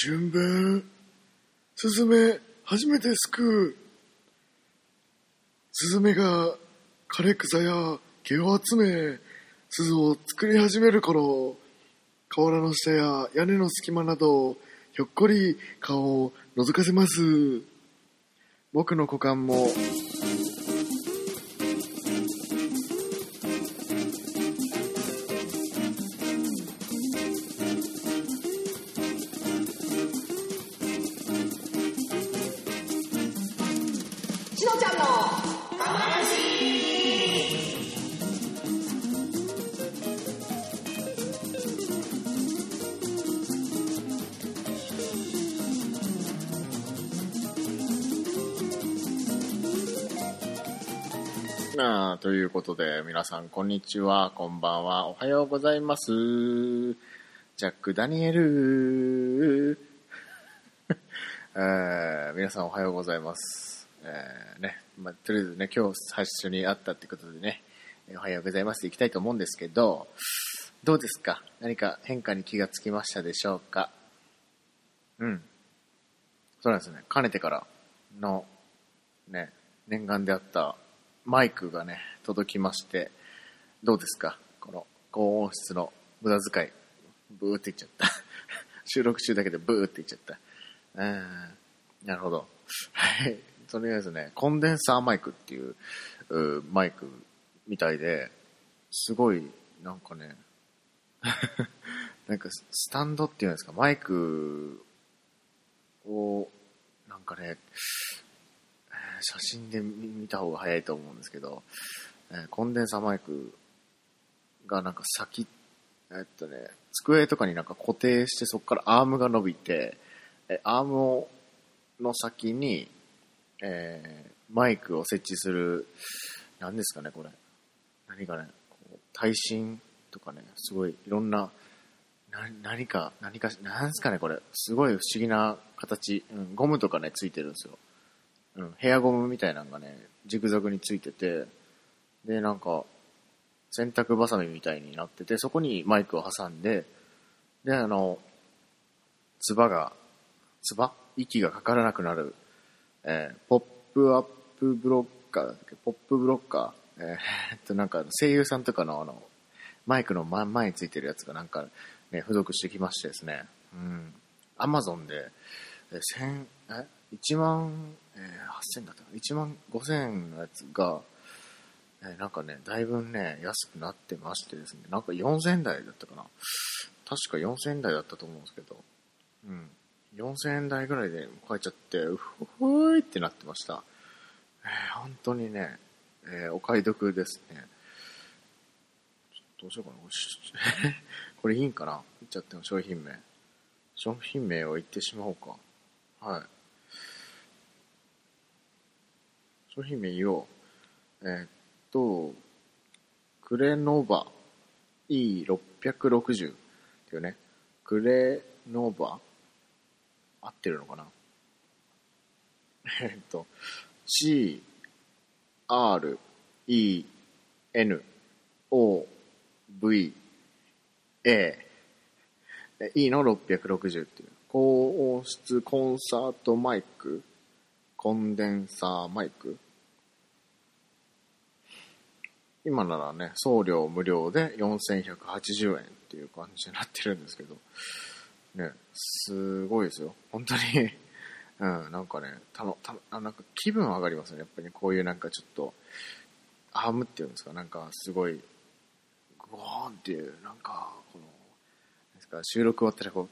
春分、スズメ、初めてすくう。スズメが枯れ草や毛を集め、鈴を作り始める頃、河原の下や屋根の隙間など、ひょっこり顔を覗かせます。僕の股間も、ということで、皆さん、こんにちは、こんばんは、おはようございます。ジャック・ダニエル。えー皆さん、おはようございます。えーね、まあ、とりあえずね、今日最初に会ったってことでね、おはようございます。行きたいと思うんですけど、どうですか？何か変化に気がつきましたでしょうか？うん。そうなんですね。かねてからの、ね、念願であったマイクがね、届きまして、どうですか？この高音質の無駄遣い。ブーって言っちゃった。収録中だけでブーって言っちゃった。うん。なるほど。はい。とりあえずね、コンデンサーマイクっていううマイクみたいで、すごい、なんかね、なんかスタンドっていうんですか、マイクを、なんかね、写真で見た方が早いと思うんですけど、えコンデンサーマイクがなんか先、えっとね、机とかになんか固定してそこからアームが伸びて、えアームをの先に、えーマイクを設置する、何ですかね、これ。何かね、耐震とかね、すごいいろんな、な何か、何か、なんですかね、これ。すごい不思議な形。うん、ゴムとかね、ついてるんですよ。うん、ヘアゴムみたいなのがね、ジグザグについてて、で、なんか、洗濯バサミみたいになってて、そこにマイクを挟んで、で、あの、つばが、つば息がかからなくなる、えーポップアップブロッカーだっけ、ポップブロッカー、えーっと、なんか声優さんとかのあの、マイクの真ん前についてるやつがなんかね、付属してきましてですね、うん、アマゾンで、え、千、え、1万、えー、8000だったかな ?1 万5000のやつが、えなんかね、だいぶね、安くなってましてですね、なんか4000台だったかな確か4000台だったと思うんですけど、うん。4000台ぐらいで買えちゃって、うふふーいってなってました。えー本当にね、えーお買い得ですね。どうしようかな。これ いいんかな言っちゃっても商品名。商品名を言ってしまおうか。はい。商品名言おう。えーと、クレノバ E660 っていうね、クレノバ合ってるのかな？えっと、C、R、E、N、O、V、A、E の660っていう、高音質コンサートマイク、コンデンサーマイク。今ならね、送料無料で4180円っていう感じになってるんですけど、ね、すごいですよ。本当に、うん、なんかね、たの、たの、あなんか気分上がりますね。やっぱりこういうなんかちょっと、アームっていうんですか、なんかすごい、ゴーンっていう、なんか、この、ですか、収録終わったらこう、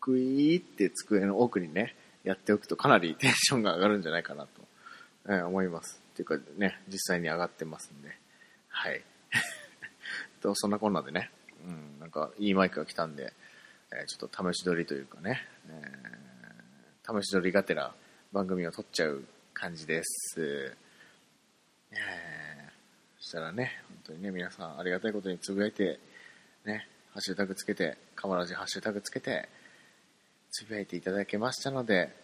クイーって机の奥にね、やっておくとかなりテンションが上がるんじゃないかなと、えー思います。っていうかね、実際に上がってますんで。はい。と、そんなこんなでね、うん、なんかいいマイクが来たんで、えーちょっと試し撮りというかね、えー試し撮りがてら番組を撮っちゃう感じです。えーそしたらね、本当にね、皆さんありがたいことにつぶやいて、ね、ハッシュタグつけて、かまらじハッシュタグつけて、つぶやいていただけましたので、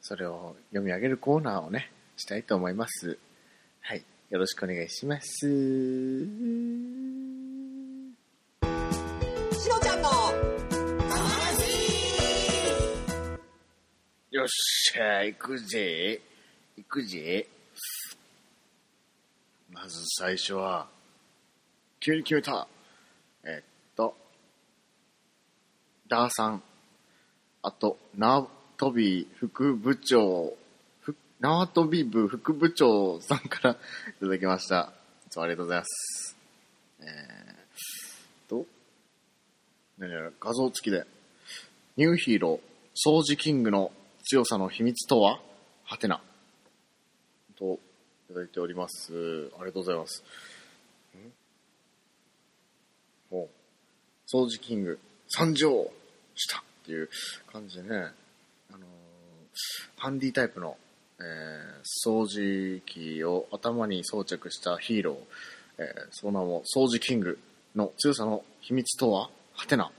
それを読み上げるコーナーをね、したいと思います。はい。よろしくお願いします。しのちゃんのよっしゃ、行くぜ。行くぜ。まず最初は、急に決めた。えっと、ダーさん。あと、縄跳び副部長、ふ縄跳び部副部長さんからいただきました。いつもありがとうございます。えー、と、何やら画像付きで、ニューヒーロー、掃除キングの強さの秘密とは？はてな。と、いただいております。ありがとうございます。ん？もう、掃除キング、参上したっていう感じでね、あのーハンディタイプの、えー掃除機を頭に装着したヒーロー、えーその名も掃除キングの強さの秘密とは？はてな。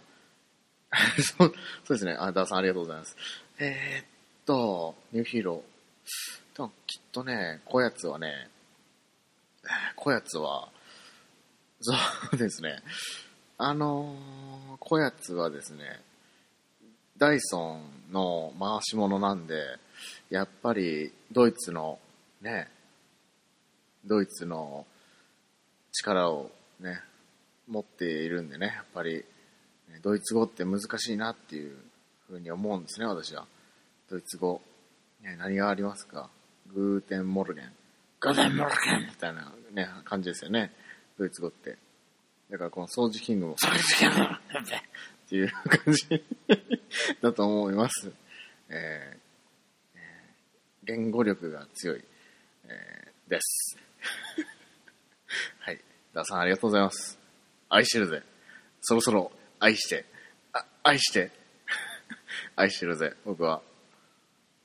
そうですね。あ、ダーさんありがとうございます。えー、っと、ニューヒーロー。多分きっとね、こやつはね、こやつは、そうですね。あのー、こやつはですね、ダイソンの回し物なんで、やっぱりドイツのね、ドイツの力をね、持っているんでね、やっぱり、ドイツ語って難しいなっていうふうに思うんですね、私は。ドイツ語。ね、何がありますか？ Guten Morgen。Guten Morgen みたいなね、感じですよね。ドイツ語って。だからこの掃除キングも、掃除キングっていう感じだと思います。えーえ言語力が強い、えーです。はい。ダーさんありがとうございます。愛してるぜ。そろそろ愛して、あ愛して、愛してるぜ、僕は。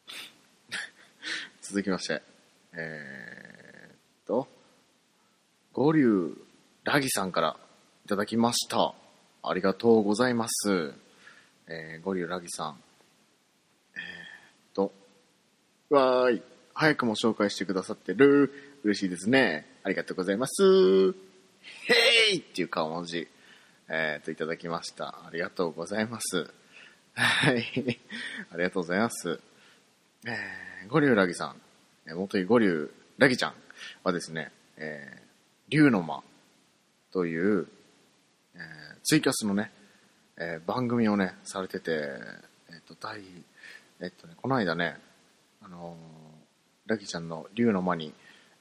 続きまして、えーっと、五竜ラギさんからいただきました。ありがとうございます。えー、五竜ラギさん。えーっと、わーい。早くも紹介してくださってる。嬉しいですね。ありがとうございます。へいっていう顔文字、えー、といただきました。ありがとうございます。はい。ありがとうございます。えー、五竜ラギさん、えー元井五竜ラギちゃんはですね、えー、竜の間という、えーツイキャスのね、えー番組をね、されてて、えっ、と、第、えっ、とね、この間ね、あのーラギちゃんの竜の間に、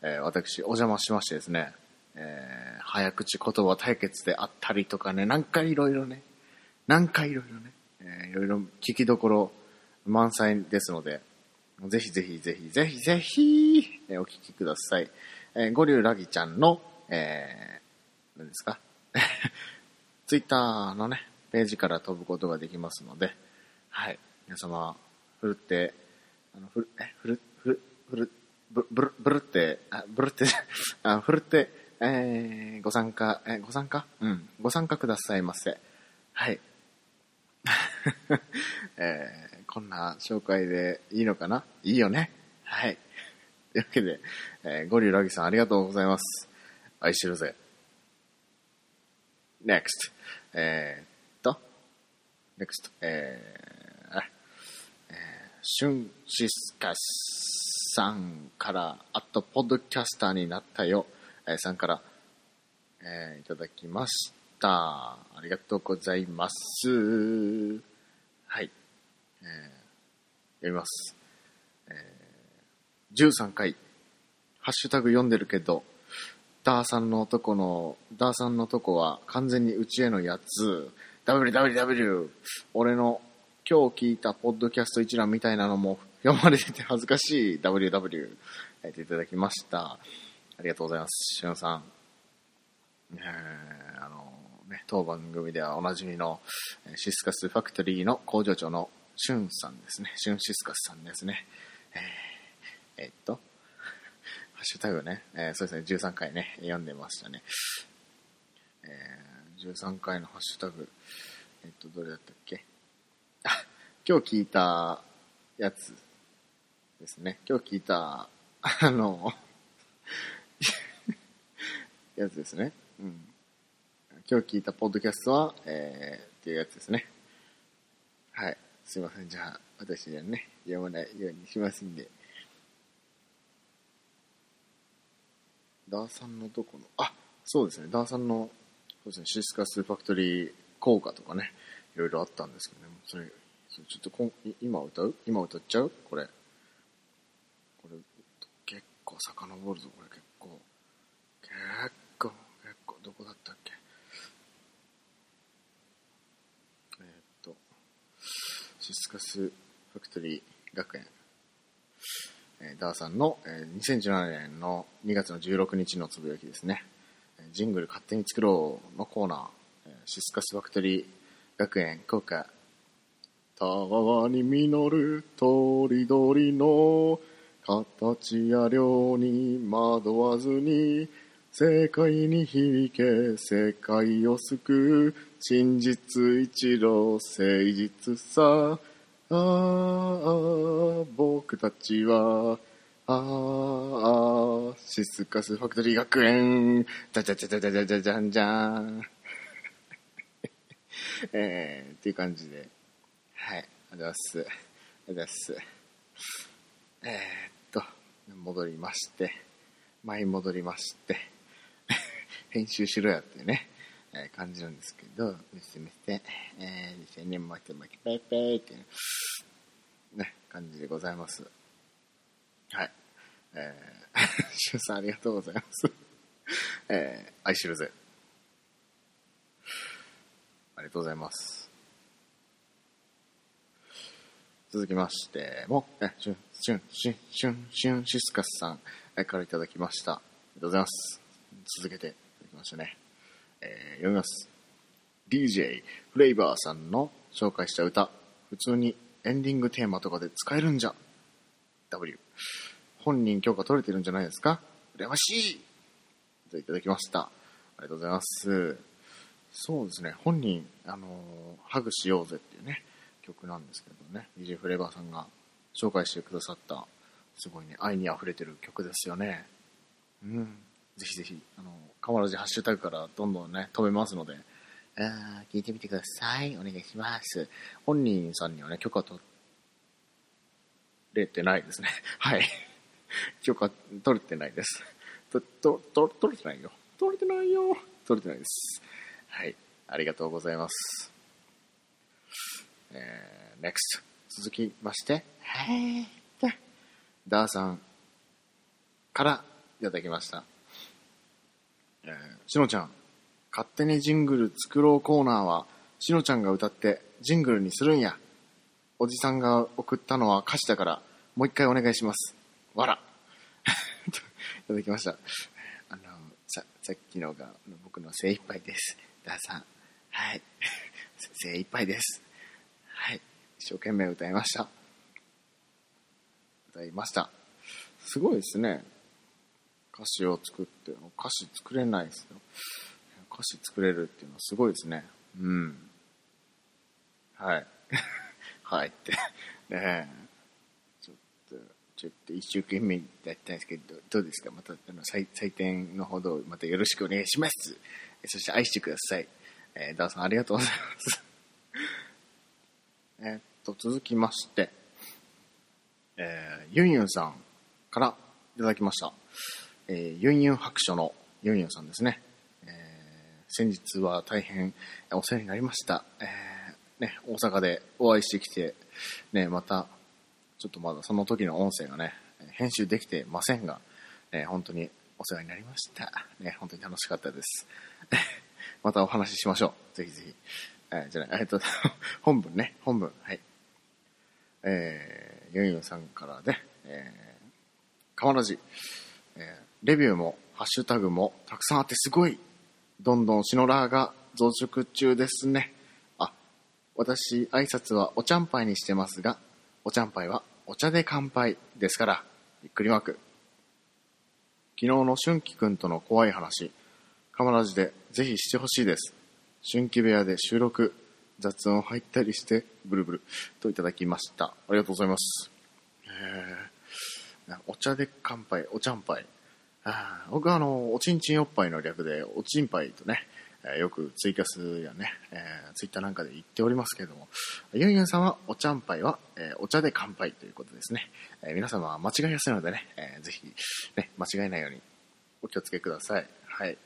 えー私お邪魔しましてですね、えー早口言葉対決であったりとかね、何回いろいろね、何回いろいろね、えいろいろ聞きどころ満載ですので、ぜひぜひぜひぜひぜひ、えーお聞きください。えー、ゴリュウラギちゃんの、えー、何ですか？ツイッターのね、ページから飛ぶことができますので、はい。皆様、ふるって、あの、ふる、え、ふる、ふる、ふる、ぶ、ぶる、ぶるって、あ、ぶるって、あ、ふるって、えー、ご参加、えご参加？うん。ご参加くださいませ。はい。えーこんな紹介でいいのかな？いいよね。はい。というわけで、えーゴリュラギさんありがとうございます。愛してるぜ。Next. えっと、next. えー、えー、シュンシスカさんから、あと、ポッドキャスターになったよ、えーさんから、えーいただきました。ありがとうございます。はい。えー読みます。えー13回、ハッシュタグ読んでるけど、ダーさんのとこの、ダーさんのとこは完全にうちへのやつ、www、俺の今日聞いたポッドキャスト一覧みたいなのも読まれてて恥ずかしい ww、えーていただきました。ありがとうございます。しゅんさん。えーあのね、当番組ではおなじみのシスカスファクトリーの工場長のシュンさんですね。シュンシスカスさんですね。えーえっと、ハッシュタグね、えーそうですね、13回ね、読んでましたね。えー13回のハッシュタグ、えっと、どれだったっけ？あ、今日聞いたやつですね。今日聞いた、あの、やつですね。うん。今日聞いたポッドキャストは、えー、っていうやつですね。はい。すいません。じゃあ、私はね、読まないようにしますんで。ダーさんのどこの、あ、そうですね。ダーさんの、そうですね、シスカスファクトリー効果とかね、いろいろあったんですけどね。それ、それちょっとこ今歌う？今歌っちゃう？これ。これ、結構遡るぞ、これ結構。結構、結構、どこだったっけ？えーっと、シスカスファクトリー学園、えダーさんの、え2017年の2月の16日のつぶやきですね。えジングル勝手に作ろうのコーナー、えシスカスファクトリー学園効果、たわわに実るとりどりの形や量に惑わずに世界に響け世界を救う真実一路誠実さああ僕たちはああシスカスファクトリー学園。じゃじゃじゃじゃじゃじゃじゃん。じゃんえー、っていう感じで。はい、ありがとうございます。ありがとうございます。えー、っと、戻りまして、前に戻りまして、編集しろやってね、えー感じなんですけど、すみませ、えー、2000年巻き巻きペイペイっていう、ね、感じでございます。はい。えー、シュさんありがとうございます。えー、愛しるぜ。ありがとうございます。続きましても、え、シュン、シュン、シュン、シュン、シュン、シスカスさんえからいただきました。ありがとうございます。続けていただきましたね。えー読みます。DJ フレイバーさんの紹介した歌、普通にエンディングテーマとかで使えるんじゃ。W。本人許可取れてるんじゃないですか羨ましいといただきました。ありがとうございます。そうですね、本人、あのーハグしようぜっていうね、曲なんですけどね、DJ フレーバーさんが紹介してくださった、すごいね、愛に溢れてる曲ですよね。うん。ぜひぜひ、あの、かまらじハッシュタグからどんどんね、飛べますので、あー聞いてみてください。お願いします。本人さんにはね、許可取れてないですね。はい。許可取れてないです。と、と、と、取れてないよ。取れてないよ。取れてないです。はい。ありがとうございます。えー、NEXT。続きまして、はい。ダーさんからいただきました。えー、しのちゃん、勝手にジングル作ろうコーナーは、しのちゃんが歌ってジングルにするんや。おじさんが送ったのは歌詞だから、もう一回お願いします。わら。いただきました。あの、さ、さっきのが僕の精一杯です。ダーさん。はい。精一杯です。はい。一生懸命歌いました。歌いました。すごいですね。歌詞を作って、歌詞作れないですよ。歌詞作れるっていうのはすごいですね。うん。はい。はいって。ねえ。ちょっと、ちょっと一生懸命だったんですけど、どうですか？また、あの、採採点のほど、またよろしくお願いします。そして愛してください。えーダーさんありがとうございます。えっと、続きまして、えーユンユンさんからいただきました。えーユンユン白書のユンユンさんですね。えー先日は大変お世話になりました。えーね、大阪でお会いしてきて、ね、また、ちょっとまだその時の音声がね、編集できてませんが、ね、本当にお世話になりました。ね、本当に楽しかったです。またお話ししましょう。ぜひぜひ。えーじゃあ、えっと、本文ね、本文。はい。えー、ユンユンさんからで、えー、かまらじ、レビューも、ハッシュタグもたくさんあってすごい。どんどんシノラーが増殖中ですね。あ、私、挨拶はおちゃんぱいにしてますが、おちゃんぱいはお茶で乾杯ですから、びっくりマーク。昨日の春季くんとの怖い話、カマラジでぜひしてほしいです。春季部屋で収録、雑音入ったりして、ブルブルといただきました。ありがとうございます。へーお茶で乾杯、おちゃんぱい。あ僕はあの、おちんちんおっぱいの略で、おちんぱいとね、よくツイキャスやね、えーツイッターなんかで言っておりますけれども、ユンユンさんはおちゃんぱいは、えーお茶で乾杯ということですね。えー皆様は間違いやすいのでね、えーぜひ、ね、間違えないようにお気をつけください。はい。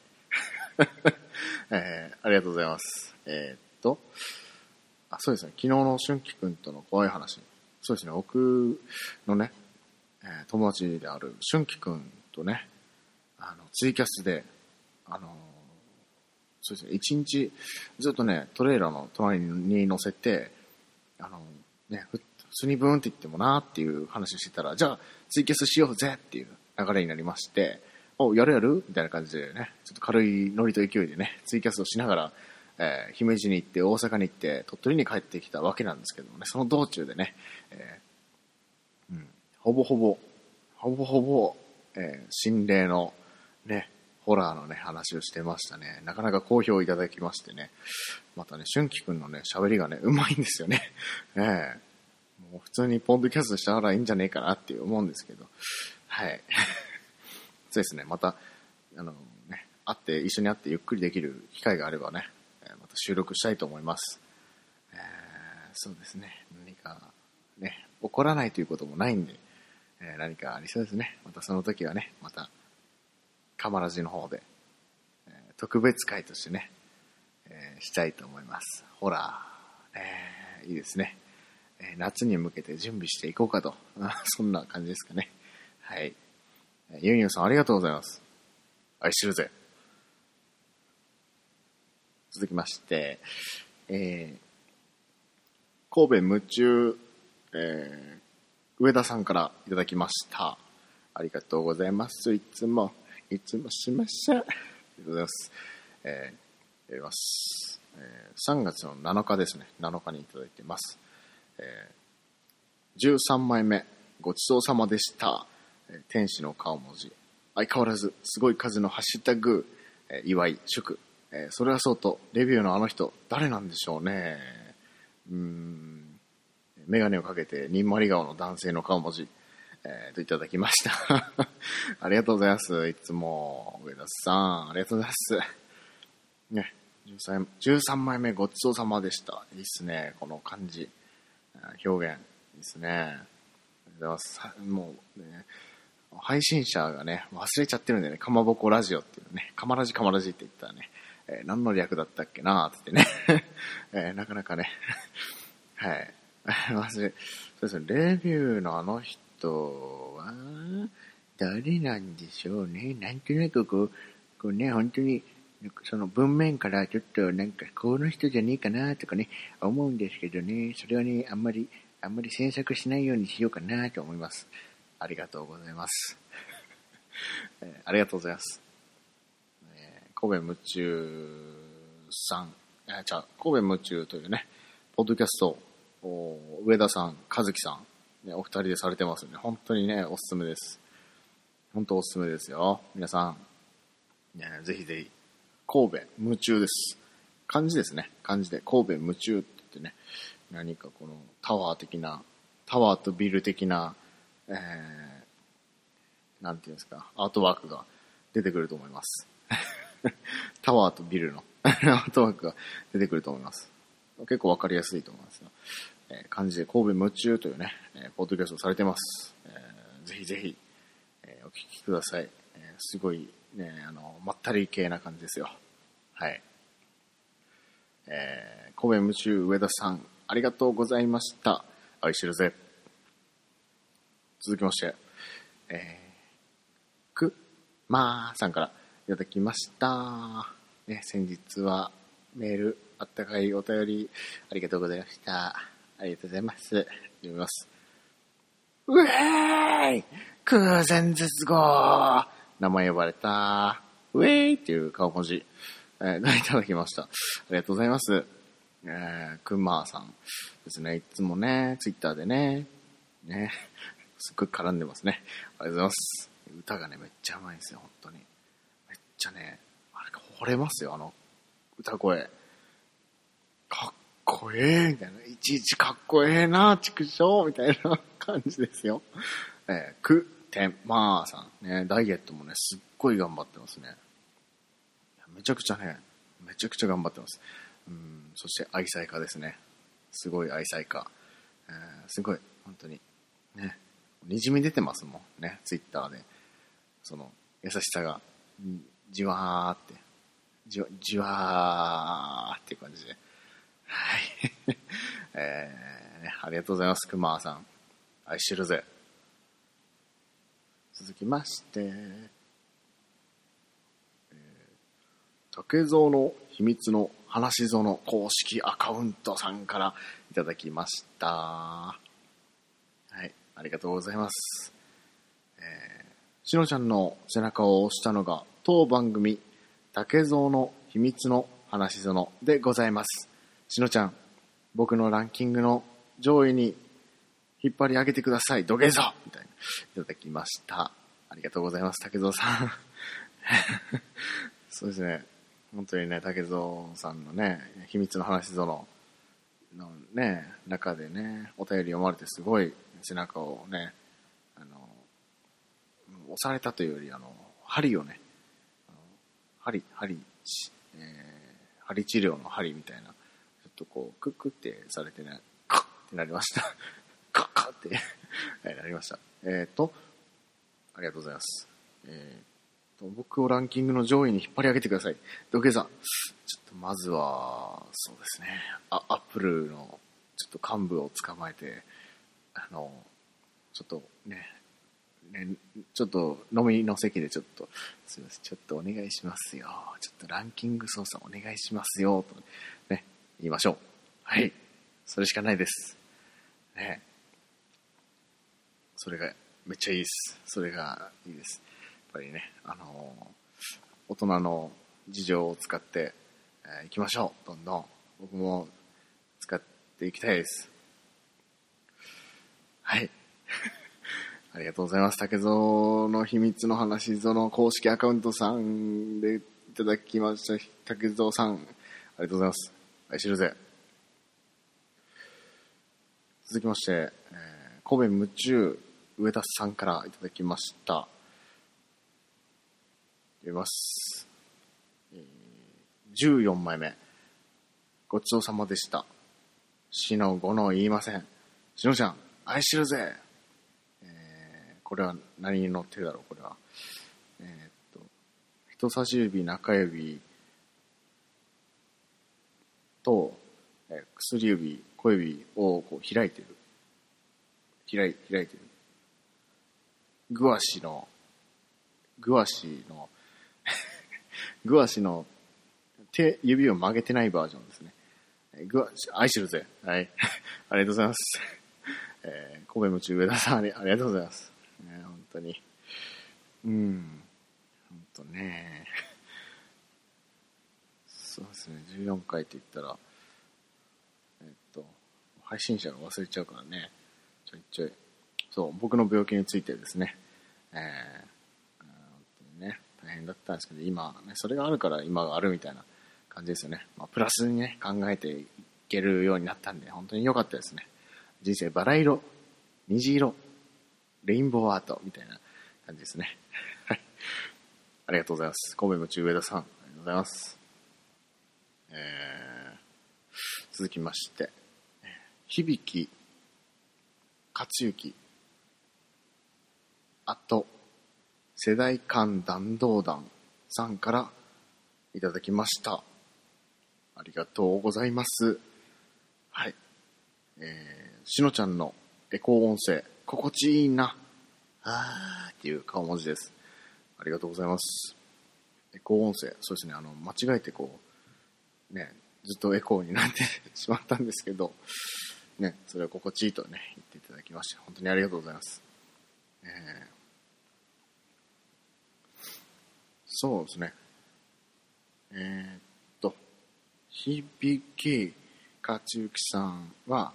えーありがとうございます。えっと、あ、そうですね、昨日の春樹くんとの怖い話。そうですね、僕のね、えー友達である春樹くんとね、あの、ツイキャスで、あの、そうですね、一日ずっとね、トレーラーの隣に乗せて、あの、ね、ふ普通にブーンって言ってもなーっていう話をしてたら、じゃあツイキャスしようぜっていう流れになりまして、お、やるやる？みたいな感じでね、ちょっと軽いノリと勢いでね、ツイキャスをしながら、えー姫路に行って、大阪に行って、鳥取に帰ってきたわけなんですけどもね、その道中でね、えーうん、ほぼほぼ、ほぼほぼ、えー心霊のね、ホラーのね、話をしてましたね。なかなか好評いただきましてね。またね、春樹くんのね、喋りがね、うまいんですよね。ええもう普通にポンドキャストしたらいいんじゃねえかなって思うんですけど。はい。そうですね、また、あのね、会って、一緒に会ってゆっくりできる機会があればね、また収録したいと思います。えーそうですね、何か、ね、起こらないということもないんで、えー何かありそうですね。またその時はね、また、カマラジの方で、え特別会としてね、えーしたいと思います。ホラー、えーいいですね、え夏に向けて準備していこうかと。そんな感じですかね。はい。ユンユンさんありがとうございます。愛してるぜ。続きまして、えー神戸夢中、えー上田さんからいただきました。ありがとうございます。いつも、いつもしました。ありがとうございます。えーやります。えー3月の7日ですね。7日にいただいてます。えー13枚目、ごちそうさまでした。えー天使の顔文字。相変わらず、すごい数のハッシュタグ、えー祝い、祝。えーそれはそうと、レビューのあの人、誰なんでしょうね。うーん。メガネをかけて、にんまり顔の男性の顔文字、えーといただきました。ありがとうございます。いつも、上田さん、ありがとうございます。ね、13, 13枚目ごちそうさまでした。いいっすね、この感じ。表現、いいっすね。ありがとうございます。もうね、配信者がね、忘れちゃってるんでね、かまぼこラジオっていうね、かまラジかまラジって言ったらね、えー何の略だったっけなーって言ってね、えーなかなかね、はい。忘れ、そうですね、レビューのあの人は、誰なんでしょうね。なんとなくこう、こうね、本当に、なんかその文面からちょっとなんかこの人じゃねえかなとかね、思うんですけどね、それはね、あんまり、あんまり詮索しないようにしようかなと思います。ありがとうございます。えありがとうございます。えー神戸夢中さん、あ、じゃあ、神戸夢中というね、ポッドキャスト、お上田さん、和樹さん、ね、お二人でされてますよね。本当にね、おすすめです。本当おすすめですよ。皆さん、ね、ぜひぜひ、神戸夢中です。漢字ですね。漢字で神戸夢中って言ってね、何かこのタワー的な、タワーとビル的な、えー、なんていうんですか、アートワークが出てくると思います。タワーとビルのアートワークが出てくると思います。結構わかりやすいと思いますよ。えー漢字で神戸夢中というね、えーポッドキャストをされてます。えーぜひぜひ、えお聞きください。えすごいね、あの、まったり系な感じですよ。はい。えー、神戸夢中上田さん、ありがとうございました。愛してるぜ。続きまして、えー、く、まーさんからいただきました。ね、先日はメール、あったかいお便り、ありがとうございました。ありがとうございます。読みます。うえーい空前絶後名前呼ばれた。ウェーイっていう顔文字、えー、いただきました。ありがとうございます。えー、くまーさんですね。いつもね、ツイッターでね、ね、すっごい絡んでますね。ありがとうございます。歌がね、めっちゃうまいんですよ、本当に。めっちゃね、あれ、惚れますよ、あの、歌声。かっこええみたいな。いちいちかっこええな、畜生みたいな 感じですよ。えー、く、てん、まーさん。ね、ダイエットもね、すっごい頑張ってますね。めちゃくちゃね、めちゃくちゃ頑張ってます。うん、そして愛妻家ですね。すごい愛妻家。えーすごい、本当に。ね。にじみ出てますもんね、ツイッターで。その、優しさが、じわーって、じわ、じわーっていう感じで。はい。えーね、ありがとうございます、くまさん。愛してるぜ。続きまして、え竹蔵の秘密の話ぞの公式アカウントさんからいただきました。はい、ありがとうございます。えー、しのちゃんの背中を押したのが当番組竹蔵の秘密の話ぞのでございます。しのちゃん、僕のランキングの上位に引っ張り上げてください。土下座みたいな。いただきました。ありがとうございます、竹蔵さん。そうですね。本当にね、竹蔵さんのね、秘密の話ぞの、のね、中でね、お便り読まれてすごい背中をね、あの、押されたというより、あの、針をね、針、針、えー針治療の針みたいな、とこう、クックってされてね、カッってなりました。カッカッって はいなりました。えっ、と、ありがとうございます。えーと僕をランキングの上位に引っ張り上げてください。土下座。ちょっとまずは、そうですね。あアップルのちょっと幹部を捕まえて、あの、ちょっとね、ね、ちょっと飲みの席でちょっと、すいません、ちょっとお願いしますよ。ちょっとランキング操作お願いしますよ。と、言いましょう。はい。それしかないです。ね。それがめっちゃいいです。それがいいです。やっぱりね、あの大人の事情を使って、えー行きましょう。どんどん。僕も使っていきたいです。はい。ありがとうございます。竹蔵の秘密の話、その公式アカウントさんでいただきました。竹蔵さん、ありがとうございます。愛してるぜ。続きまして、えー神戸夢中上田さんからいただきました。読みます。14枚目。ごちそうさまでした。死の5の言いません。しのちゃん、愛してるぜ。えーこれは何に乗ってるだろう、これは。えーっと、人差し指、中指と、え薬指、小指をこう開いてる。開い開いてる。グアシの、グアシの、グアシの手、指を曲げてないバージョンですね。えーグアシ、愛してるぜ。はい。ありがとうございます。えー、神戸夢中上田さんありありがとうございます。ね、本当に。うん。本当ね。そうですね、14回って言ったら、えっと、配信者が忘れちゃうからね。ちょいちょい。そう、僕の病気についてですね。えー、本当にね、大変だったんですけど、今、ね、それがあるから今があるみたいな感じですよね。まあ、プラスにね、考えていけるようになったんで、本当に良かったですね。人生バラ色、虹色、レインボーアートみたいな感じですね。はい。ありがとうございます。神戸夢中上田さん、ありがとうございます。えー、続きまして、響克行あと世代間弾道団さんからいただきました。ありがとうございます。はい。えー、しのちゃんのエコー音声心地いいな。あーっていう顔文字です。ありがとうございます。エコー音声そうですね。あの間違えてこうねずっとエコーになってしまったんですけどね、それを心地いいとね、言っていただきまして、本当にありがとうございます。えーそうですね。えーっと、響勝幸さんは、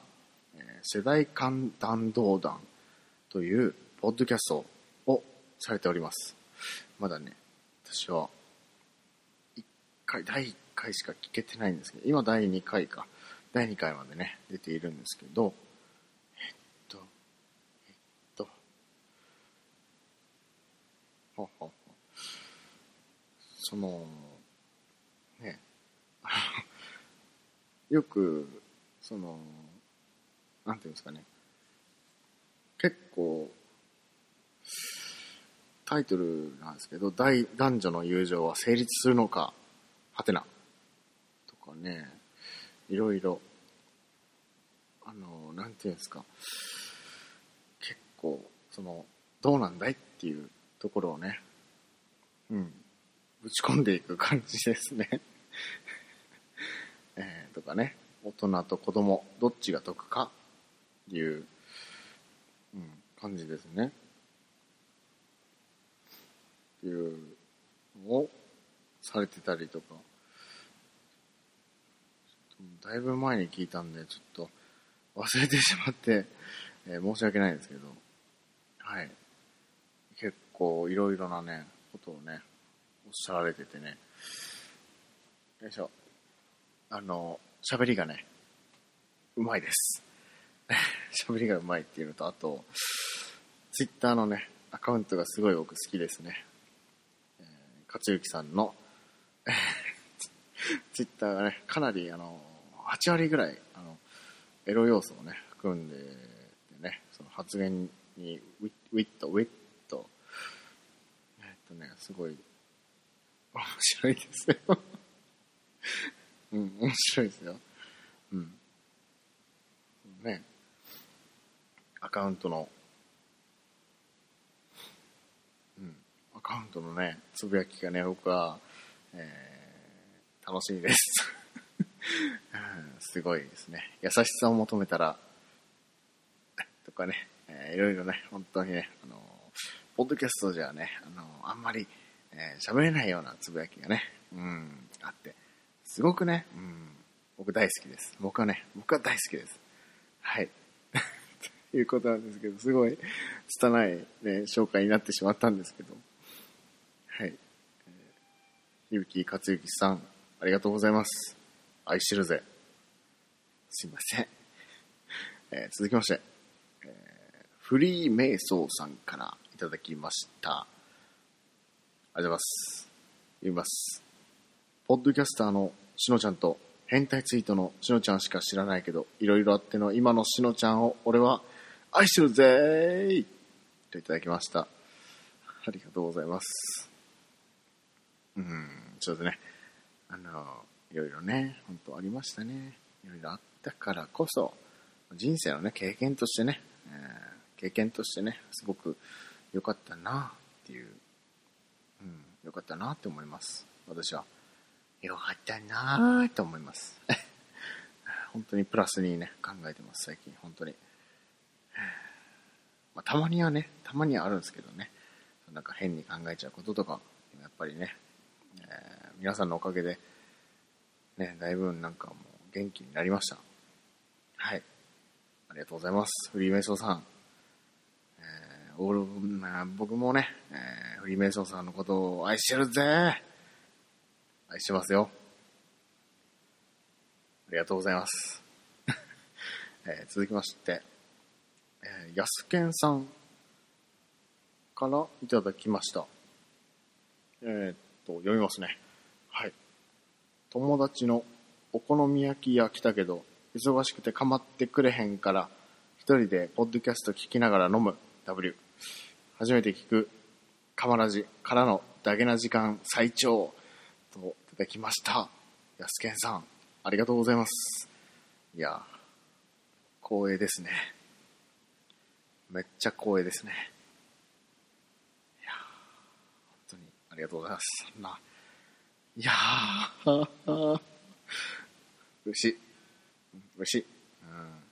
え世代間弾道団というポッドキャストをされております。まだね、私は、1回、第1回しか聞けてないんですけど、今第2回か。第2回までね、出ているんですけど、えっと、えっと、ほほほその、ね、よく、その、なんていうんですかね。結構、タイトルなんですけど、大男女の友情は成立するのか、はてな。かね、いろいろ、あの、なんていうんですか。結構、その、どうなんだいっていうところをね、うん、打ち込んでいく感じですね。えー、とかね、大人と子供、どっちが得かっていう、うん、感じですね。っていうのをされてたりとか、だいぶ前に聞いたんで、ちょっと忘れてしまって、えー申し訳ないんですけど、はい。結構いろいろなね、ことをね、おっしゃられててね、よいしょ。あの、喋りがね、うまいです。喋りがうまいっていうのと、あと、ツイッターのね、アカウントがすごい僕好きですね。えー、勝之さんの、ツイッターがね、かなり、あの、8割ぐらい、あの、エロ要素をね、含んでてね、その発言にウィッ、ウィット、ウィット、えっとね、すごい、面白いですよ。うん、面白いですよ。うん。ね。アカウントの、うん、アカウントのね、つぶやきがね、僕は、えー、楽しいです。すごいですね。優しさを求めたら、とかね、えーいろいろね、本当にね、あの、ポッドキャストじゃね、あの、あんまり、えー喋れないようなつぶやきがね、うん、あって、すごくね、うん、僕大好きです。僕はね、僕は大好きです。はい。ということなんですけど、すごい、拙い、ね、紹介になってしまったんですけど、はい。えーゆうきかつゆきさん、ありがとうございます。愛してるぜ。すいません。えー続きまして、えーフリーメイソーさんからいただきました。ありがとうございます。読みます。ポッドキャスターのしのちゃんと変態ツイートのしのちゃんしか知らないけど、いろいろあっての今のしのちゃんを俺は愛してるぜーといただきました。ありがとうございます。うん、ちょっとね、あの、いろいろね、本当ありましたね。いろいろあったからこそ、人生のね、経験としてね、えー経験としてね、すごく良かったなっていう、うん、良かったなって思います。私は。良かったなって思います。本当にプラスにね、考えてます、最近、本当に。まあ、たまにはね、たまにはあるんですけどね、なんか変に考えちゃうこととか、やっぱりね、えー皆さんのおかげで、ね、だいぶなんかもう元気になりました。はい。ありがとうございます。フリーメイソーさん。えー俺まあ僕もね、えーフリーメイソーさんのことを愛してるぜ愛してますよ。ありがとうございます。えー続きまして、えー、やすけんさんからいただきました。えーっと、読みますね。友達のお好み焼き屋来たけど、忙しくて構ってくれへんから、一人でポッドキャスト聞きながら飲む W。初めて聞くカマラジからのダゲな時間最長といただきました。やすけんさん、ありがとうございます。いや、光栄ですね。めっちゃ光栄ですね。いや、本当にありがとうございます。そんな、いやー、嬉しい。嬉し。うん。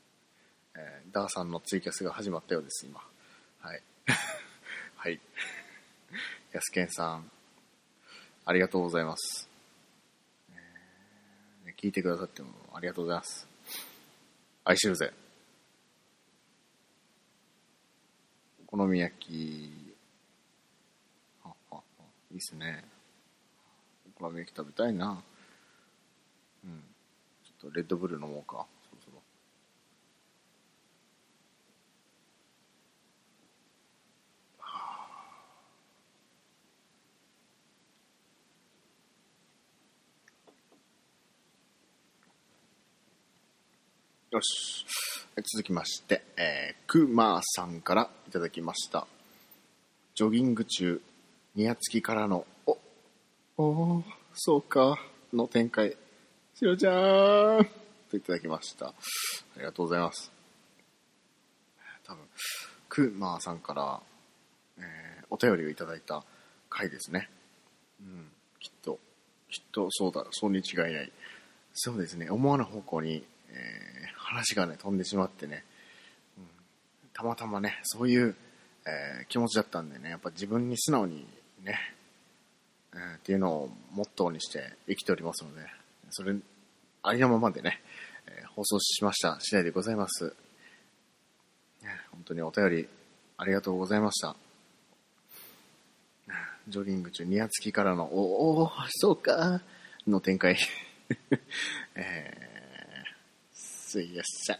えーダーさんのツイキャスが始まったようです、今。はい。はい。やすけんさん、ありがとうございます。えー聞いてくださってもありがとうございます。愛してるぜ。お好み焼き、いいっすね。お好み焼き食べたいな。うん。ちょっとレッドブル飲もうか。そろそろ。よし。続きまして、えー、くまーさんからいただきました。ジョギング中、ニヤつきからの、お、おー、そうか、の展開。しろちゃーんといただきました。ありがとうございます。多分、くまーさんから、えー、お便りをいただいた回ですね。うん、きっと、きっとそうだ、そうに違いない。そうですね、思わぬ方向に、えー話がね、飛んでしまってね、うん、たまたまね、そういう、えー気持ちだったんでね、やっぱ自分に素直にね、えーっていうのをモットーにして生きておりますので、それ、ありのままでね、えー放送しました次第でございます。ね本当にお便りありがとうございました。ジョギング中、ニヤつきからの、おお、そうか、の展開。えー、すいやっしゃ。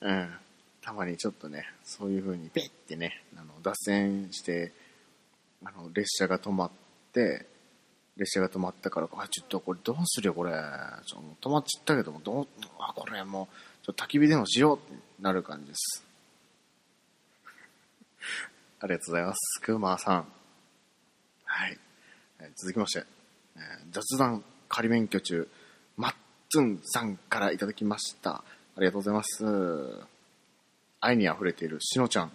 う ん。たまにちょっとね、そういう風にペッてね、あの、脱線して、あの、列車が止まって、列車が止まったから、あ、ちょっとこれどうするよ、これ。ちょ止まっちゃったけども、どう、あ、これもう、ちょっと焚き火でもしようってなる感じです。ありがとうございます。くまさん。はい。えー続きまして、えー雑談仮免許中、マッツンさんからいただきました。ありがとうございます。愛に溢れているしのちゃん。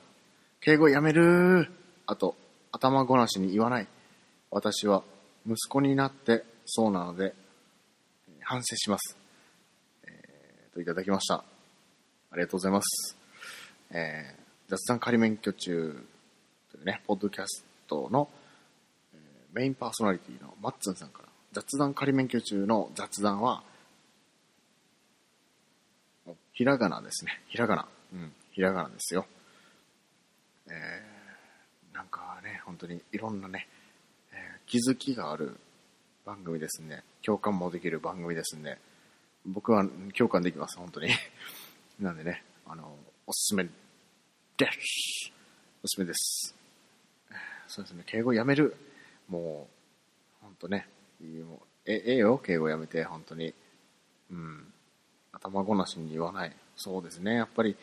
敬語やめるあと、頭ごなしに言わない。私は息子になってそうなので、反省します。えーといただきました。ありがとうございます。えー雑談仮免許中というね、ポッドキャストの、えーメインパーソナリティのマッツンさんから、雑談仮免許中の雑談は、ひらがなですね。ひらがな。うん、ひらがなですよ。えーなんかね、本当にいろんなね、気づきがある番組ですね。共感もできる番組ですね。僕は共感できます、本当に。なんでね、あの、おすすめです。おすすめです。そうですね、敬語やめる。もう、本当ね、いいもえ、ええよ、敬語やめて、本当に。うん。頭ごなしに言わない。そうですね、やっぱり、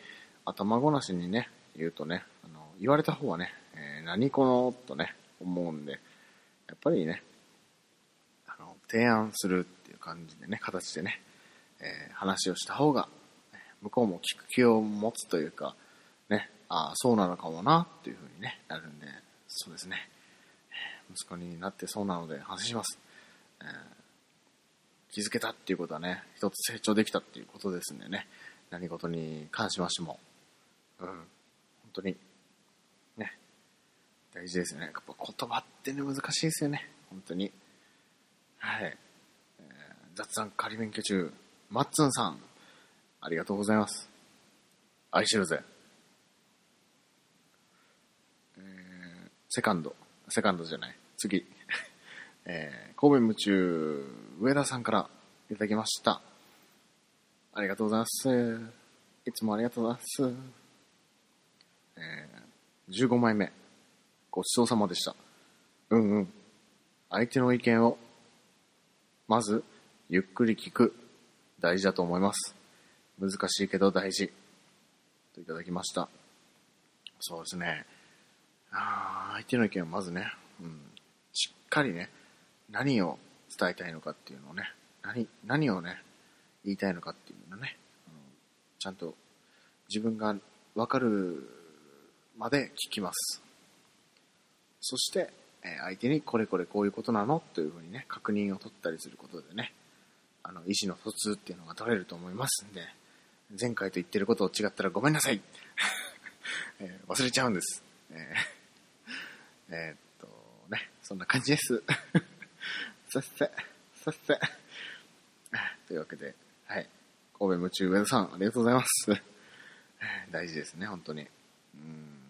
頭ごなしにね、言うとね、あの、言われた方はね、えー何この、とね、思うんで、やっぱりね、あの、提案するっていう感じでね、形でね、えー話をした方が、向こうも聞く気を持つというか、ね、ああ、そうなのかもな、っていう風にね、なるんで、そうですね。息子になってそうなので反省します。えー気づけたっていうことはね、一つ成長できたっていうことですんでね、何事に関しましても、うん、本当に、大事ですね。やっぱ言葉ってね、難しいですよね、本当に。はい。えー雑談仮免許中、マッツンさん、ありがとうございます。愛してるぜ。えーセカンド、セカンドじゃない、次。えー神戸夢中、上田さんからいただきました。ありがとうございます。いつもありがとうございます。えー15枚目、ごちそうさまでした。うんうん。相手の意見を、まず、ゆっくり聞く、大事だと思います。難しいけど大事。といただきました。そうですね。あー相手の意見をまずね、うん、しっかりね、何を伝えたいのかっていうのをね、何、何をね、言いたいのかっていうのをね、あのちゃんと自分がわかるまで聞きます。そして、え相手にこれこれこういうことなの？というふうにね、確認を取ったりすることでね、あの、意思の疎通っていうのが取れると思いますんで、前回と言ってることを違ったらごめんなさい、えー忘れちゃうんです。えーえーっと、ね、そんな感じです。さっせ、さっせ。というわけで、はい。神戸夢中上田さん、ありがとうございます。大事ですね、本当に。うん、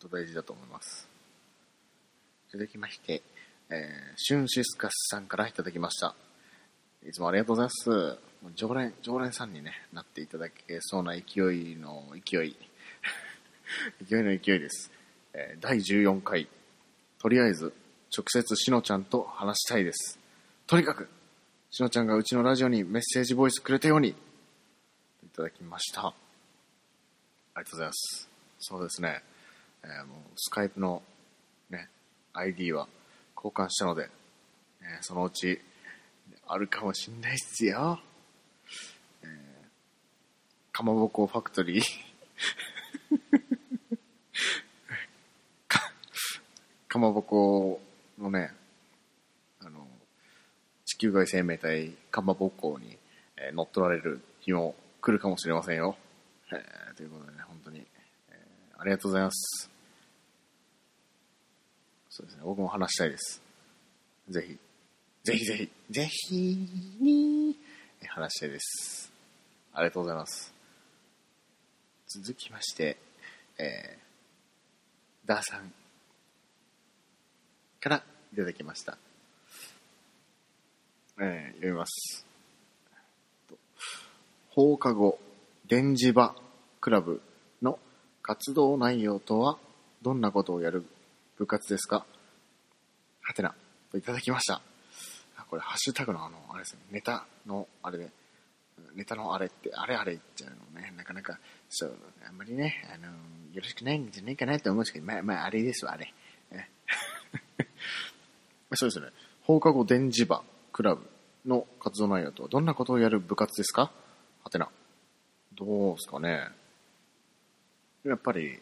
本当大事だと思います。続きまして、えー、シュンシスカスさんからいただきました。いつもありがとうございます。常連、常連さんに、ね、なっていただけそうな勢いの勢い。勢いの勢いです。えー第14回、とりあえず、直接しのちゃんと話したいです。とにかく、しのちゃんがうちのラジオにメッセージボイスくれたように、いただきました。ありがとうございます。そうですね。えーもう、スカイプの、ID は交換したので、えーそのうち、あるかもしんないっすよ。えーかまぼこファクトリー。か、かまぼこのね、あの、地球外生命体かまぼこに、えー乗っ取られる日も来るかもしれませんよ。えーということでね、本当に、えーありがとうございます。そうですね、僕も話したいです。ぜひ、ぜひぜひ、ぜひに、話したいです。ありがとうございます。続きまして、えー、ダーさんからいただきました。えー読みます。放課後電磁場クラブの活動内容とはどんなことをやる部活ですか？はてな、いただきました。これ、ハッシュタグのあの、あれですね、ネタのあれで、ネタのあれって、あれあれ言っちゃうのね、なかなか、そう、あんまりね、あの、よろしくないんじゃないかなと思うんですけど、まあ、まあ、あれですわ、あれ。そうですね。放課後電磁場クラブの活動内容とはどんなことをやる部活ですか？はてな。どうですかね。やっぱり、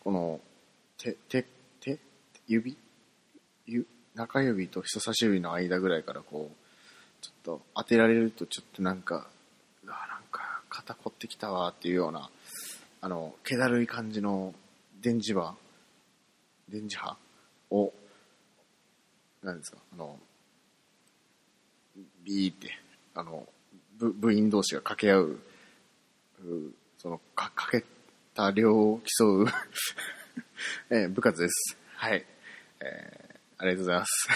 この、手、手、手、指？中指と人差し指の間ぐらいからこう、ちょっと当てられるとちょっとなんか、うわなんか肩凝ってきたわっていうような、あの、気だるい感じの電磁場、電磁波？を、何ですか、あの、ビーって、あの、部部員同士が掛け合う、その、か、かけた量を競う、え部活です。はい。えーありがとうございます。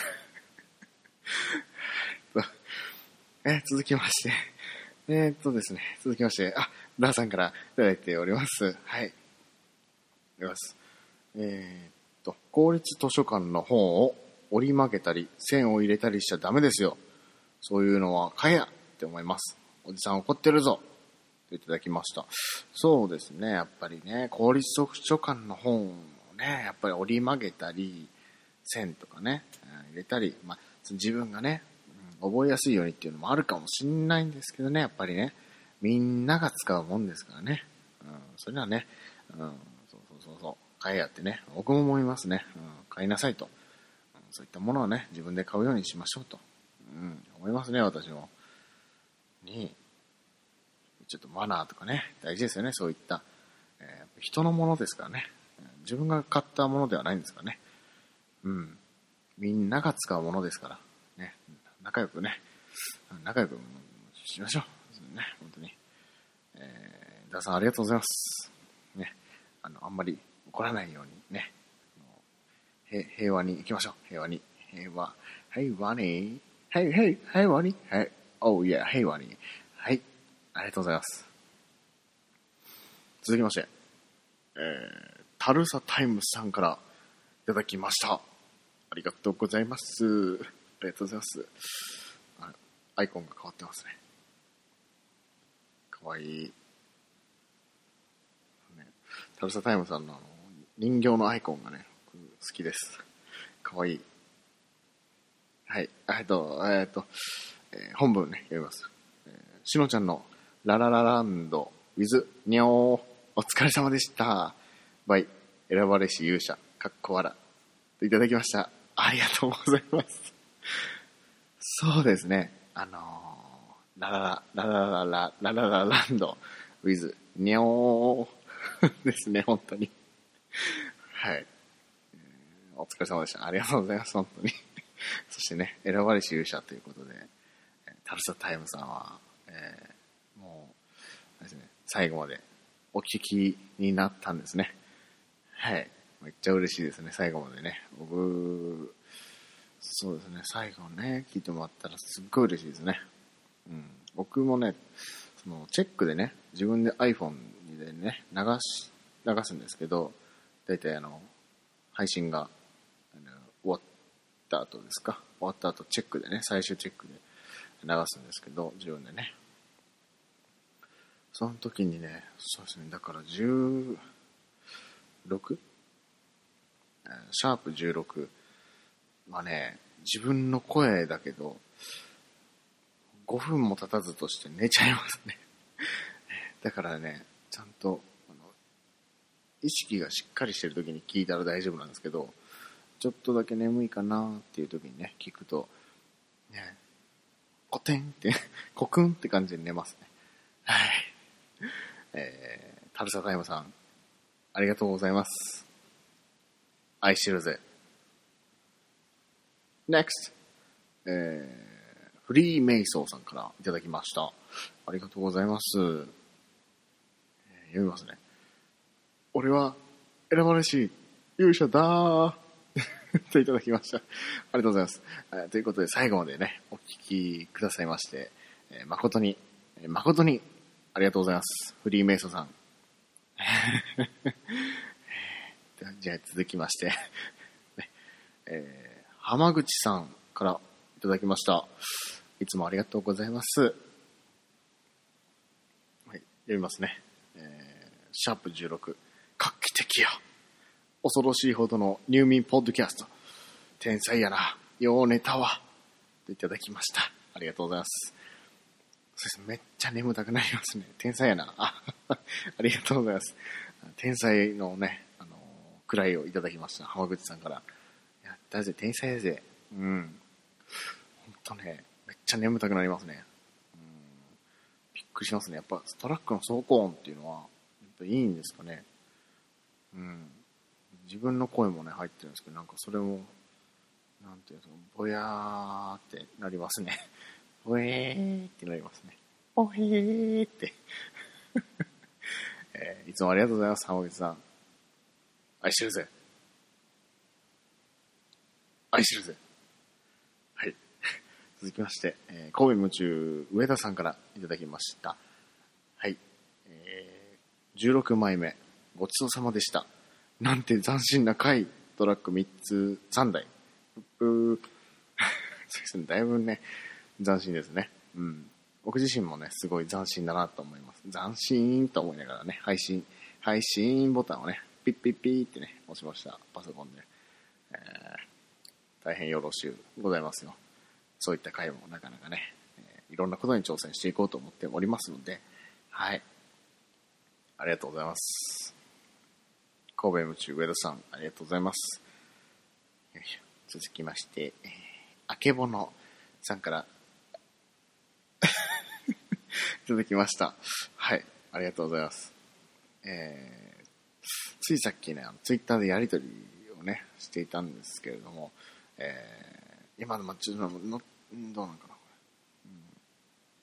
えー続きまして、えーっとですね、続きまして、あ、ダーさんからいただいております。はい。います。えーっと、公立図書館の本を折り曲げたり、線を入れたりしちゃダメですよ。そういうのは買えやって思います。おじさん怒ってるぞ。といただきました。そうですね、やっぱりね、公立図書館の本をね、やっぱり折り曲げたり、線とかね、入れたり、まあ、自分がね、覚えやすいようにっていうのもあるかもしんないんですけどね、やっぱりね、みんなが使うもんですからね。うん、それはね、うん、そうそうそうそう、買えやってね、僕も思いますね。うん、買いなさいと。うんそういったものはね、自分で買うようにしましょうと。うん、思いますね、私も。に、ちょっとマナーとかね、大事ですよね、そういった。えー人のものですからね。自分が買ったものではないんですからね。うん。みんなが使うものですから。ね。仲良くね。仲良くしましょう。ね、本当に。えー、ダさんありがとうございます。ね。あの、あんまり怒らないようにね。平和に行きましょう。平和に。平和。平和に。はい、はい、平和に。はい。おう、いや、平和に。はい。ありがとうございます。続きまして、えー、タルサタイムさんからいただきました。ありがとうございます。ありがとうございます。アイコンが変わってますね。かわいい。ね、タルサタイムさんのあの人形のアイコンがね、好きです。かわいい。はい。えっと、えっと、えー本文ね、読みます。えーしのちゃんのラララランド with にゃおお疲れ様でした。バイ、選ばれし勇者、かっこ笑。といただきました。ありがとうございます。そうですね。あのーラララ、ララララ、ラララランド with にゃおーですね、本当に。はい。お疲れ様でした。ありがとうございます、本当に。そしてね、選ばれし勇者ということで、タルサタイムさんは、えーもう、ですね、最後までお聞きになったんですね。はい。めっちゃ嬉しいですね、最後までね。僕、そうですね、最後ね、聞いてもらったらすっごい嬉しいですね。うん。僕もね、その、チェックでね、自分で iPhone でね、流し、流すんですけど、だいたいあの、配信が、あの終わった後ですか？終わった後、チェックでね、最終チェックで流すんですけど、自分でね。その時にね、そうですね、だから 16? シャープ16。まあね、自分の声だけど、5分も経たずとして寝ちゃいますね。だからね、ちゃんと、あの、意識がしっかりしてる時に聞いたら大丈夫なんですけど、ちょっとだけ眠いかなっていう時にね、聞くと、ね、コテンって、コクンって感じで寝ますね。はい。えー、タルサタイムさん、ありがとうございます。愛してるぜ。NEXT! えー、フリーメイソーさんからいただきました。ありがとうございます。えー読みますね。俺は選ばれし勇者だ ーといただきました。ありがとうございます。えーということで最後までね、お聞きくださいまして、えー誠に、えー誠にありがとうございます。フリーメイソーさん。じゃあ続きまして、ねえー浜口さんからいただきました。いつもありがとうございます。はい、読みますね。えーシャープ16、画期的や。恐ろしいほどの入眠ポッドキャスト。天才やな。ようネタは。といただきました。ありがとうございます。そうですめっちゃ眠たくなりますね。天才やな。あ ありがとうございます。天才のね、あのー、位をいただきました。浜口さんから。やったぜ、天才やぜ。うん。ほんとね、めっちゃ眠たくなりますね。うん。びっくりしますね。やっぱトラックの走行音っていうのは、やっぱいいんですかね。うん。自分の声もね、入ってるんですけど、なんかそれも、なんていうの、ぼや ーってなりますね。ぼえーってなりますね。ぼへーって。えーいつもありがとうございます、浜口さん。愛してるぜ。愛してるぜ。はい。続きまして、えー神戸夢中上田さんからいただきました。はい。えー16枚目、ごちそうさまでした。なんて斬新な回、トラック3つ、3台。うー そうですね、だいぶね、斬新ですね。うん。僕自身もね、すごい斬新だなと思います。斬新と思いながらね、配信、配信ボタンをね、ピッピッピーってね、押しました。パソコンで。えー大変よろしゅうございますよ。そういった回もなかなかね、えーいろんなことに挑戦していこうと思っておりますので、はい。ありがとうございます。神戸夢中上田さん、ありがとうございます。よいしょ続きまして、えーあけぼのさんからいただきました。はい。ありがとうございます。えーついさっきね、ツイッターでやりとりをね、していたんですけれども、えー今の、まあ、ちょっとの、のどうなんかな、これ。うん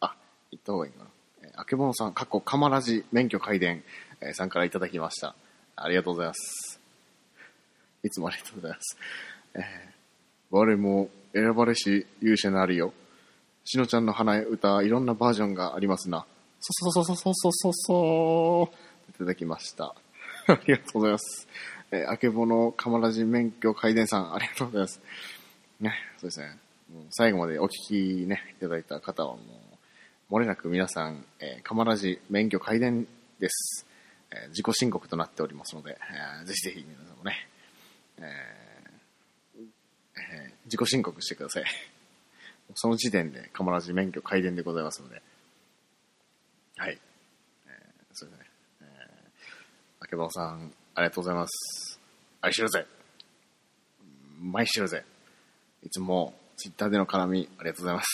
あ、言った方がいいかな。えーあけぼのさん、かっこかまらじ免許改伝、えーさんからいただきました。ありがとうございます。いつもありがとうございます。えー我も選ばれし勇者なるよ。しのちゃんの花歌、いろんなバージョンがありますな。そうそうそうそうそうそうそそいただきました。ありがとうございます。えー、あけぼのかまらじ免許改伝さん、ありがとうございます。ね、そうですね。もう最後までお聞きね、いただいた方はもう、漏れなく皆さん、えー、かまらじ免許改伝です。えー自己申告となっておりますので、えーぜひぜひ皆さんもね、えーえー自己申告してください。その時点で、かまらじ免許改伝でございますので。はい。えーそうですね。えあけぼのさん、ありがとうございます。愛してるぜ。毎してるぜ。いつも、ツイッターでの絡み、ありがとうございます。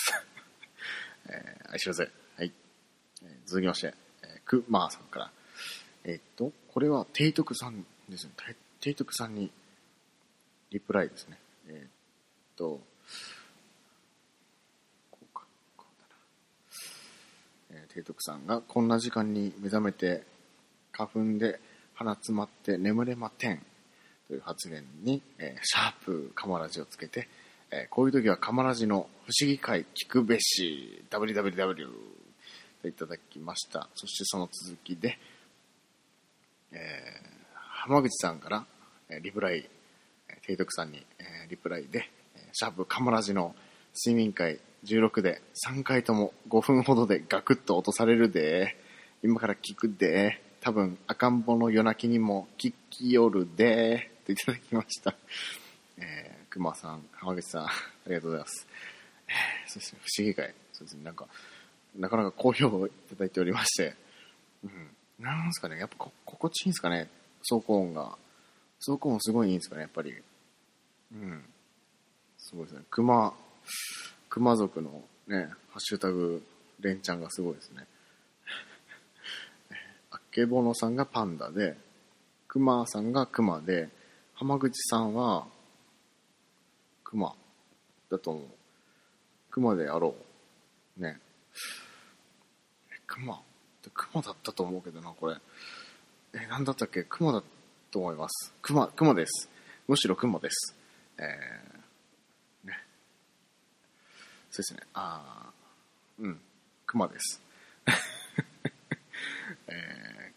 えー愛してるぜ。はい。えー続きまして、えーくまーさんから。えーっと、これは、提督さんですね。提督さんに、リプライですね。えーっと、こうか、こうだな。えー、提督さんが、こんな時間に目覚めて、花粉で鼻詰まって眠れまてん。という発言に、えーシャープカマラジをつけて、えーこういう時はカマラジの不思議会聞くべし、www といただきました。そしてその続きで、えー浜口さんから、リプライ、提督さんに、えリプライで、シャープカマラジの睡眠会16で3回とも5分ほどでガクッと落とされるで、今から聞くで。多分、赤ん坊の夜泣きにも聞きよるで。といただきました。えー、熊さん、浜口さん、ありがとうございます。えー、そうですね、不思議会。そうですね、なんか、なかなか好評をいただいておりまして。うん。なんですかね、やっぱこ心地いいんですかね、走行音が。走行音すごいいいんですかね、やっぱり。うん。すごいですね。熊、熊族のね、ハッシュタグ、連チャンがすごいですね。あけぼのさんがパンダで、熊さんが熊で、浜口さんは、熊だと思う。熊であろう。ね。え、熊？熊だったと思うけどな、これ。え、なんだったっけ？熊だと思います。熊、熊です。むしろ熊です。えー、ね。そうですね。あー、うん。熊です。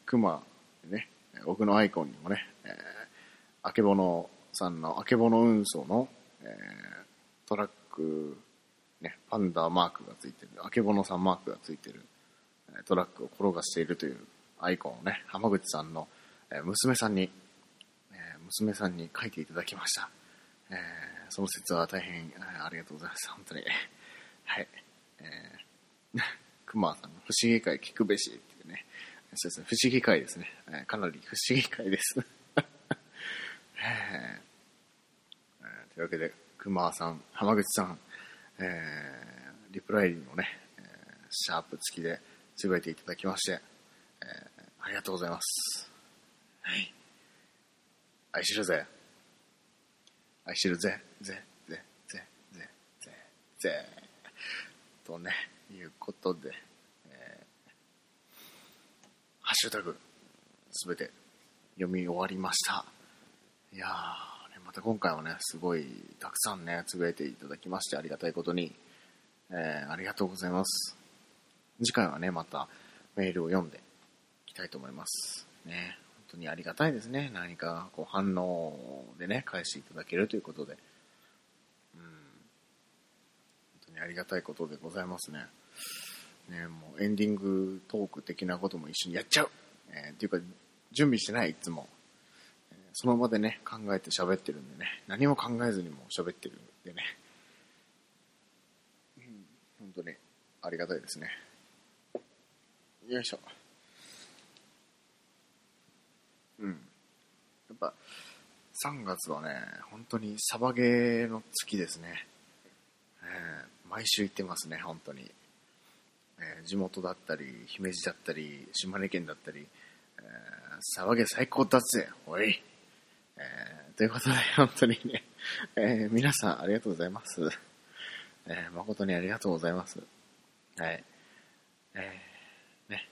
熊、ね。僕のアイコンにもね、えー、あけぼのさんのあけぼの運送の、えー、トラック、ね、パンダマークがついてる、あけぼのさんマークがついてる、えートラックを転がしているというアイコンをね、浜口さんの、え娘さんに、えー娘さんに書いていただきました。えーその説は大変、ありがとうございます。本当に。はい。えー、熊さんの不思議会聞くべし。そうですね。不思議会ですね。えーかなり不思議会です。えーえーというわけで、熊さん、浜口さん、えーリプライのね、えーシャープ付きでつぶやいていただきまして、えーありがとうございます。はい。愛してるぜ。愛してるぜ。ぜ、ぜ、ぜ、ぜ、ぜ、ぜ。とね、いうことで、シュタグ、すべて読み終わりました。いやー、ね、また今回はね、すごいたくさんね、つぶやいていただきまして、ありがたいことに、えーありがとうございます。次回はね、またメールを読んでいきたいと思います。ね、本当にありがたいですね。何かこう反応でね、返していただけるということで。うん。本当にありがたいことでございますね。ね、もうエンディングトーク的なことも一緒にやっちゃう。えーっていうか、準備してない、いつも。えーその場でね、考えて喋ってるんでね、何も考えずにも喋ってるんでね。うん、本当にありがたいですね。よいしょ。うん。やっぱ、3月はね、本当にサバゲーの月ですね。えー毎週行ってますね、本当に。えー地元だったり、姫路だったり、島根県だったり、えー、サバゲー最高だぜ、おい。えーということで、本当にね、えー皆さんありがとうございます。えー誠にありがとうございます。はい。えーね。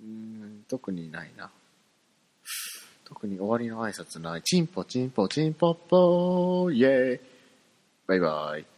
うん、特にないな。特に終わりの挨拶ない。チンポチンポチンポッポーイェーイバイバイ。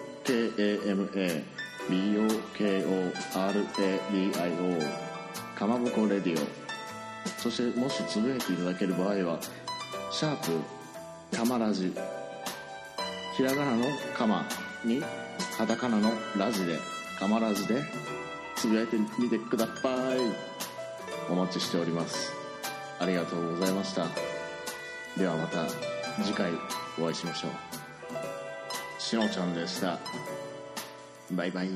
KAMABOKORADIO かまぼこレディオ。そしてもしつぶやいていただける場合はシャープかまラジひらがなのかまにカタカナのラジでかまラジでつぶやいてみてください。お待ちしております。ありがとうございました。ではまた次回お会いしましょう。しのちゃんでした。バイバイ。